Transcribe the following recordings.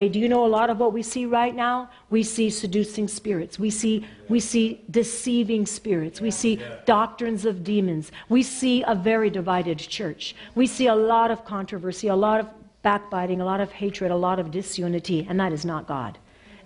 Do you know a lot of what we see right now? We see seducing spirits. We see, we see deceiving spirits. We see doctrines of demons. We see a very divided church. We see a lot of controversy, a lot of backbiting, a lot of hatred, a lot of disunity, and that is not God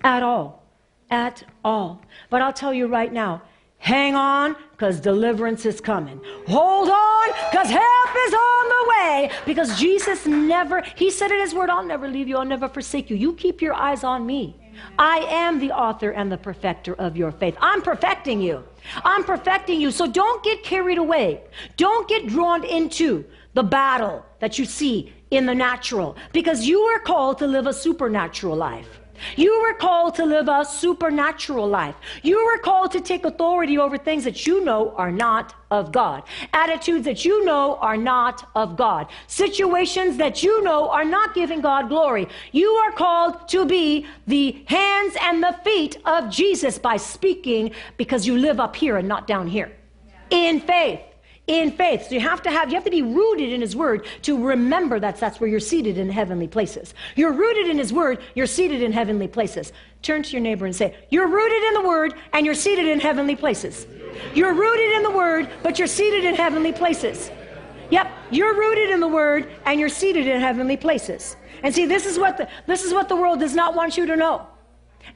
at all. At all. But I'll tell you right now, Hang on, because deliverance is coming. Hold on, because help is on the way. Because Jesus never, He said in His Word, I'll never leave you, I'll never forsake you. You keep your eyes on me. I am the author and the perfecter of your faith. I'm perfecting you. I'm perfecting you. So don't get carried away. Don't get drawn into the battle that you see in the natural because you are called to live a supernatural life. You were called to live a supernatural life. You were called to take authority over things that you know are not of God, attitudes that you know are not of God, situations that you know are not giving God glory. You are called to be the hands and the feet of Jesus by speaking because you live up here and not down here in faith in faith. So you have to have you have to be rooted in his word to remember that that's where you're seated in heavenly places. You're rooted in his word, you're seated in heavenly places. Turn to your neighbor and say, "You're rooted in the word and you're seated in heavenly places." You're rooted in the word, but you're seated in heavenly places. Yep, you're rooted in the word and you're seated in heavenly places. And see, this is what the, this is what the world does not want you to know.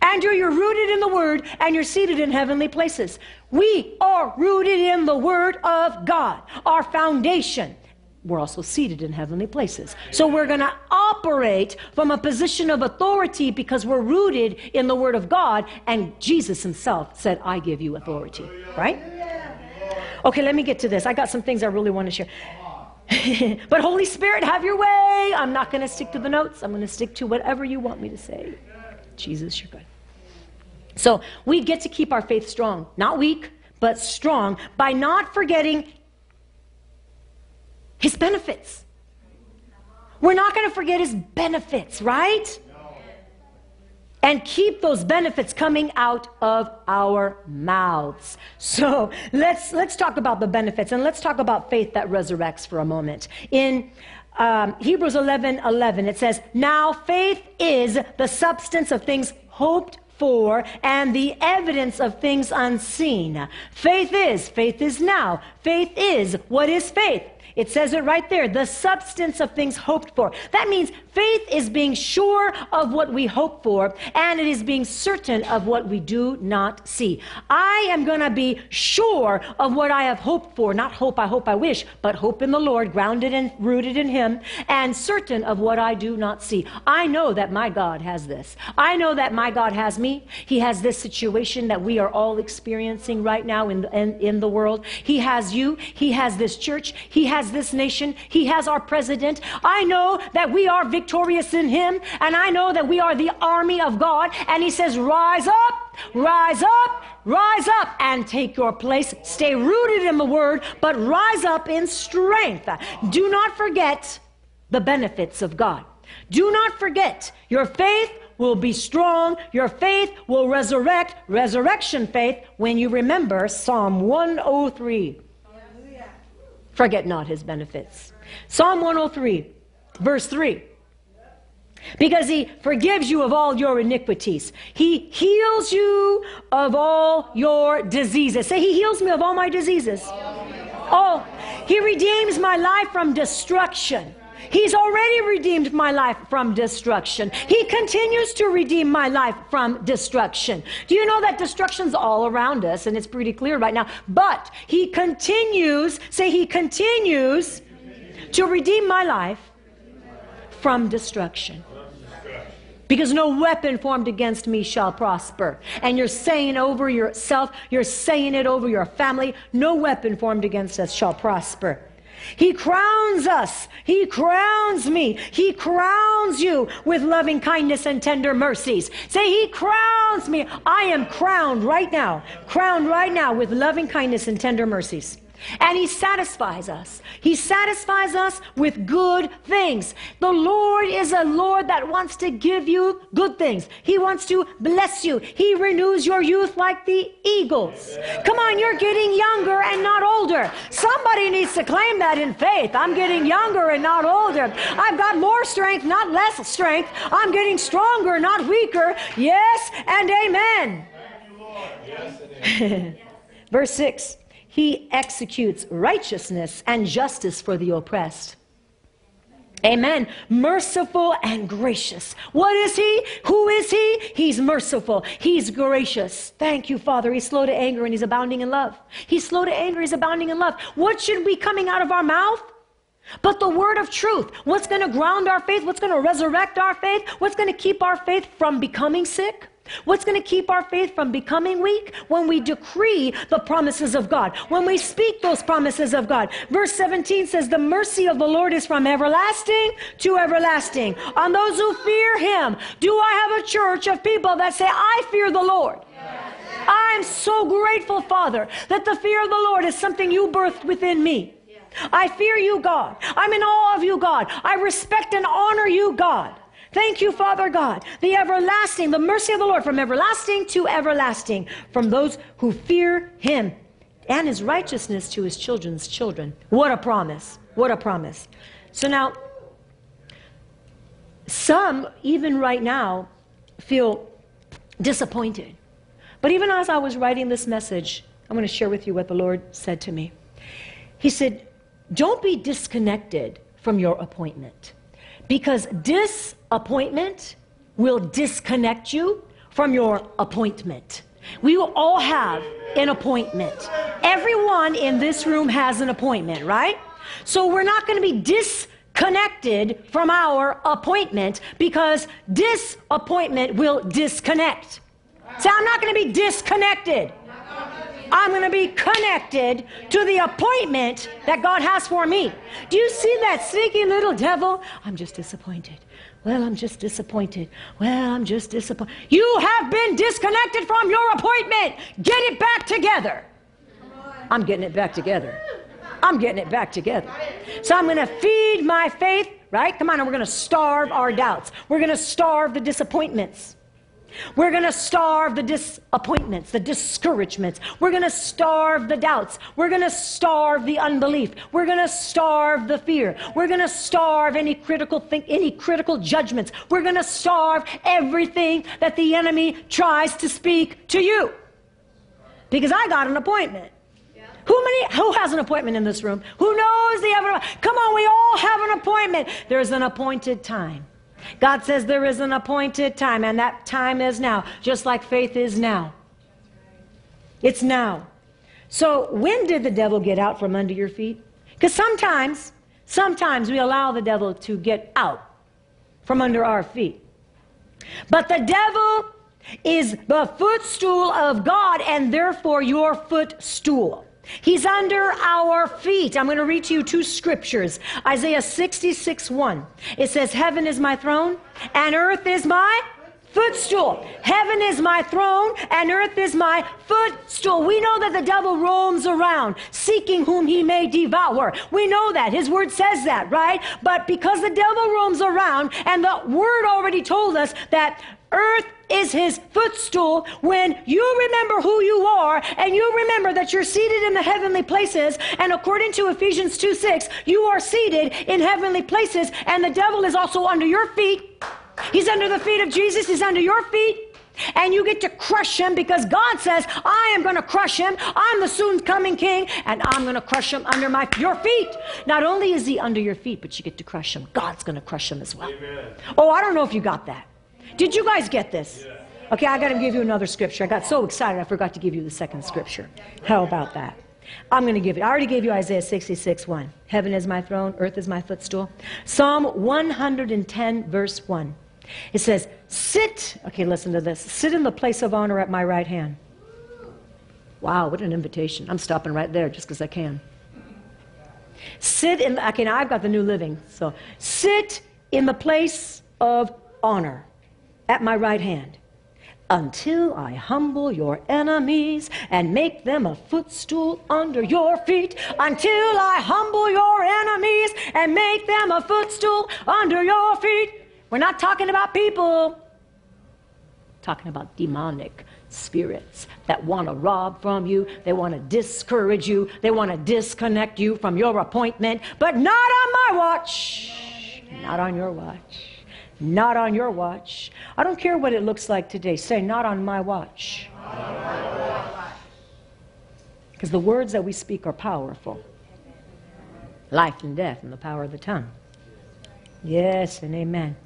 Andrew, you're rooted in the Word and you're seated in heavenly places. We are rooted in the Word of God, our foundation. We're also seated in heavenly places. So we're going to operate from a position of authority because we're rooted in the Word of God, and Jesus Himself said, I give you authority. Right? Okay, let me get to this. I got some things I really want to share. but Holy Spirit, have your way. I'm not going to stick to the notes, I'm going to stick to whatever you want me to say. Jesus, you're good. So we get to keep our faith strong, not weak, but strong by not forgetting his benefits. We're not going to forget his benefits, right? And keep those benefits coming out of our mouths. So let's let's talk about the benefits and let's talk about faith that resurrects for a moment. In um, Hebrews 11 11, it says, Now faith is the substance of things hoped for and the evidence of things unseen. Faith is, faith is now. Faith is, what is faith? It says it right there the substance of things hoped for. That means faith is being sure of what we hope for, and it is being certain of what we do not see. I am going to be sure of what I have hoped for, not hope, I hope, I wish, but hope in the Lord, grounded and rooted in Him, and certain of what I do not see. I know that my God has this. I know that my God has me. He has this situation that we are all experiencing right now in in, in the world. He has you. He has this church. He has has this nation, He has our president. I know that we are victorious in Him, and I know that we are the army of God. And He says, Rise up, rise up, rise up, and take your place. Stay rooted in the Word, but rise up in strength. Do not forget the benefits of God. Do not forget your faith will be strong. Your faith will resurrect, resurrection faith, when you remember Psalm 103. Forget not his benefits. Psalm 103, verse 3. Because he forgives you of all your iniquities. He heals you of all your diseases. Say, He heals me of all my diseases. Oh, He redeems my life from destruction. He's already redeemed my life from destruction. He continues to redeem my life from destruction. Do you know that destruction's all around us and it's pretty clear right now? But he continues, say he continues to redeem my life from destruction. Because no weapon formed against me shall prosper. And you're saying over yourself, you're saying it over your family, no weapon formed against us shall prosper. He crowns us. He crowns me. He crowns you with loving kindness and tender mercies. Say, He crowns me. I am crowned right now, crowned right now with loving kindness and tender mercies. And He satisfies us. He satisfies us with good things. The Lord is a Lord that wants to give you good things. He wants to bless you. He renews your youth like the eagles. Come on, you're getting younger and not older. Somebody needs to claim that in faith. I'm getting younger and not older. I've got more strength, not less strength. I'm getting stronger, not weaker. Yes and amen. Verse 6 He executes righteousness and justice for the oppressed. Amen. Merciful and gracious. What is he? Who is he? He's merciful. He's gracious. Thank you, Father. He's slow to anger and he's abounding in love. He's slow to anger, he's abounding in love. What should be coming out of our mouth? But the word of truth. What's going to ground our faith? What's going to resurrect our faith? What's going to keep our faith from becoming sick? What's going to keep our faith from becoming weak? When we decree the promises of God, when we speak those promises of God. Verse 17 says, The mercy of the Lord is from everlasting to everlasting on those who fear him. Do I have a church of people that say, I fear the Lord? I'm so grateful, Father, that the fear of the Lord is something you birthed within me. I fear you, God. I'm in awe of you, God. I respect and honor you, God. Thank you, Father God. The everlasting, the mercy of the Lord from everlasting to everlasting, from those who fear him, and his righteousness to his children's children. What a promise. What a promise. So now, some, even right now, feel disappointed. But even as I was writing this message, I'm going to share with you what the Lord said to me. He said, Don't be disconnected from your appointment because disappointment will disconnect you from your appointment. We will all have an appointment. Everyone in this room has an appointment, right? So we're not going to be disconnected from our appointment because disappointment will disconnect. So I'm not going to be disconnected. I'm going to be connected to the appointment that God has for me. Do you see that sneaky little devil? I'm just disappointed. Well, I'm just disappointed. Well, I'm just disappointed. You have been disconnected from your appointment. Get it back together. I'm getting it back together. I'm getting it back together. So I'm going to feed my faith, right? Come on, and we're going to starve our doubts. We're going to starve the disappointments. We're going to starve the disappointments, the discouragements. We're going to starve the doubts. We're going to starve the unbelief. We're going to starve the fear. We're going to starve any critical think, any critical judgments. We're going to starve everything that the enemy tries to speak to you. Because I got an appointment. Who many who has an appointment in this room? Who knows the ever Come on, we all have an appointment. There's an appointed time. God says there is an appointed time, and that time is now, just like faith is now. It's now. So, when did the devil get out from under your feet? Because sometimes, sometimes we allow the devil to get out from under our feet. But the devil is the footstool of God, and therefore your footstool. He's under our feet. I'm going to read to you two scriptures. Isaiah 66 1. It says, Heaven is my throne, and earth is my footstool. Heaven is my throne, and earth is my footstool. We know that the devil roams around seeking whom he may devour. We know that. His word says that, right? But because the devil roams around, and the word already told us that Earth is his footstool when you remember who you are and you remember that you're seated in the heavenly places. And according to Ephesians 2 6, you are seated in heavenly places, and the devil is also under your feet. He's under the feet of Jesus, he's under your feet. And you get to crush him because God says, I am going to crush him. I'm the soon coming king, and I'm going to crush him under my, your feet. Not only is he under your feet, but you get to crush him. God's going to crush him as well. Amen. Oh, I don't know if you got that. Did you guys get this? Okay, I got to give you another scripture. I got so excited I forgot to give you the second scripture. How about that? I'm going to give it. I already gave you Isaiah 66 1. Heaven is my throne, earth is my footstool. Psalm 110, verse 1. It says, Sit, okay, listen to this. Sit in the place of honor at my right hand. Wow, what an invitation. I'm stopping right there just because I can. Sit in, okay, now I've got the new living. So, sit in the place of honor at my right hand until I humble your enemies and make them a footstool under your feet. Until I humble your enemies and make them a footstool under your feet. We're not talking about people, talking about demonic spirits that want to rob from you, they want to discourage you, they want to disconnect you from your appointment, but not on my watch. Not on your watch. Not on your watch. I don't care what it looks like today. Say, not on my watch. Because the words that we speak are powerful life and death and the power of the tongue. Yes and amen.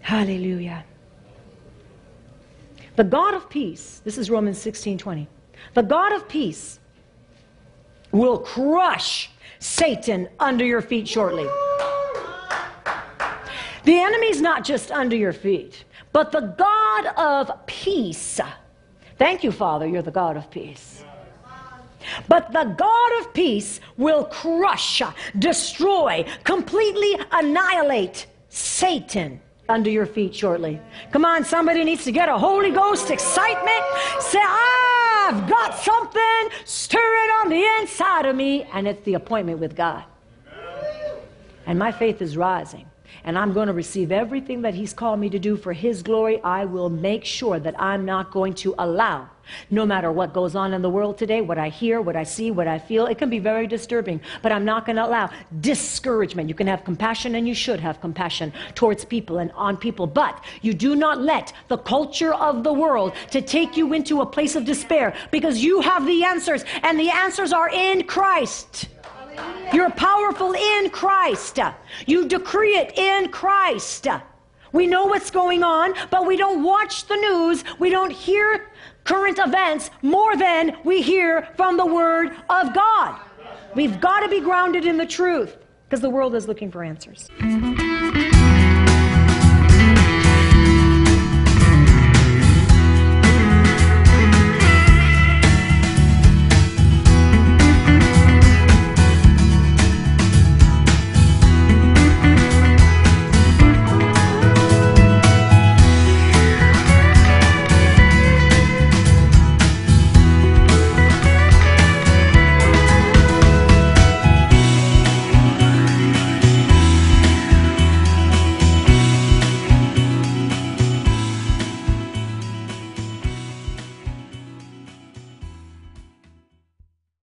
Hallelujah. The God of peace, this is Romans 16 20. The God of peace will crush Satan under your feet shortly. The enemy's not just under your feet, but the God of peace. Thank you, Father, you're the God of peace. But the God of peace will crush, destroy, completely annihilate Satan under your feet shortly. Come on, somebody needs to get a Holy Ghost excitement. Say, I've got something stirring on the inside of me, and it's the appointment with God. And my faith is rising and I'm going to receive everything that He's called me to do for His glory, I will make sure that I'm not going to allow, no matter what goes on in the world today, what I hear, what I see, what I feel, it can be very disturbing, but I'm not going to allow discouragement. You can have compassion, and you should have compassion towards people and on people, but you do not let the culture of the world to take you into a place of despair because you have the answers, and the answers are in Christ. You're powerful in Christ. You decree it in Christ. We know what's going on, but we don't watch the news. We don't hear current events more than we hear from the Word of God. We've got to be grounded in the truth because the world is looking for answers.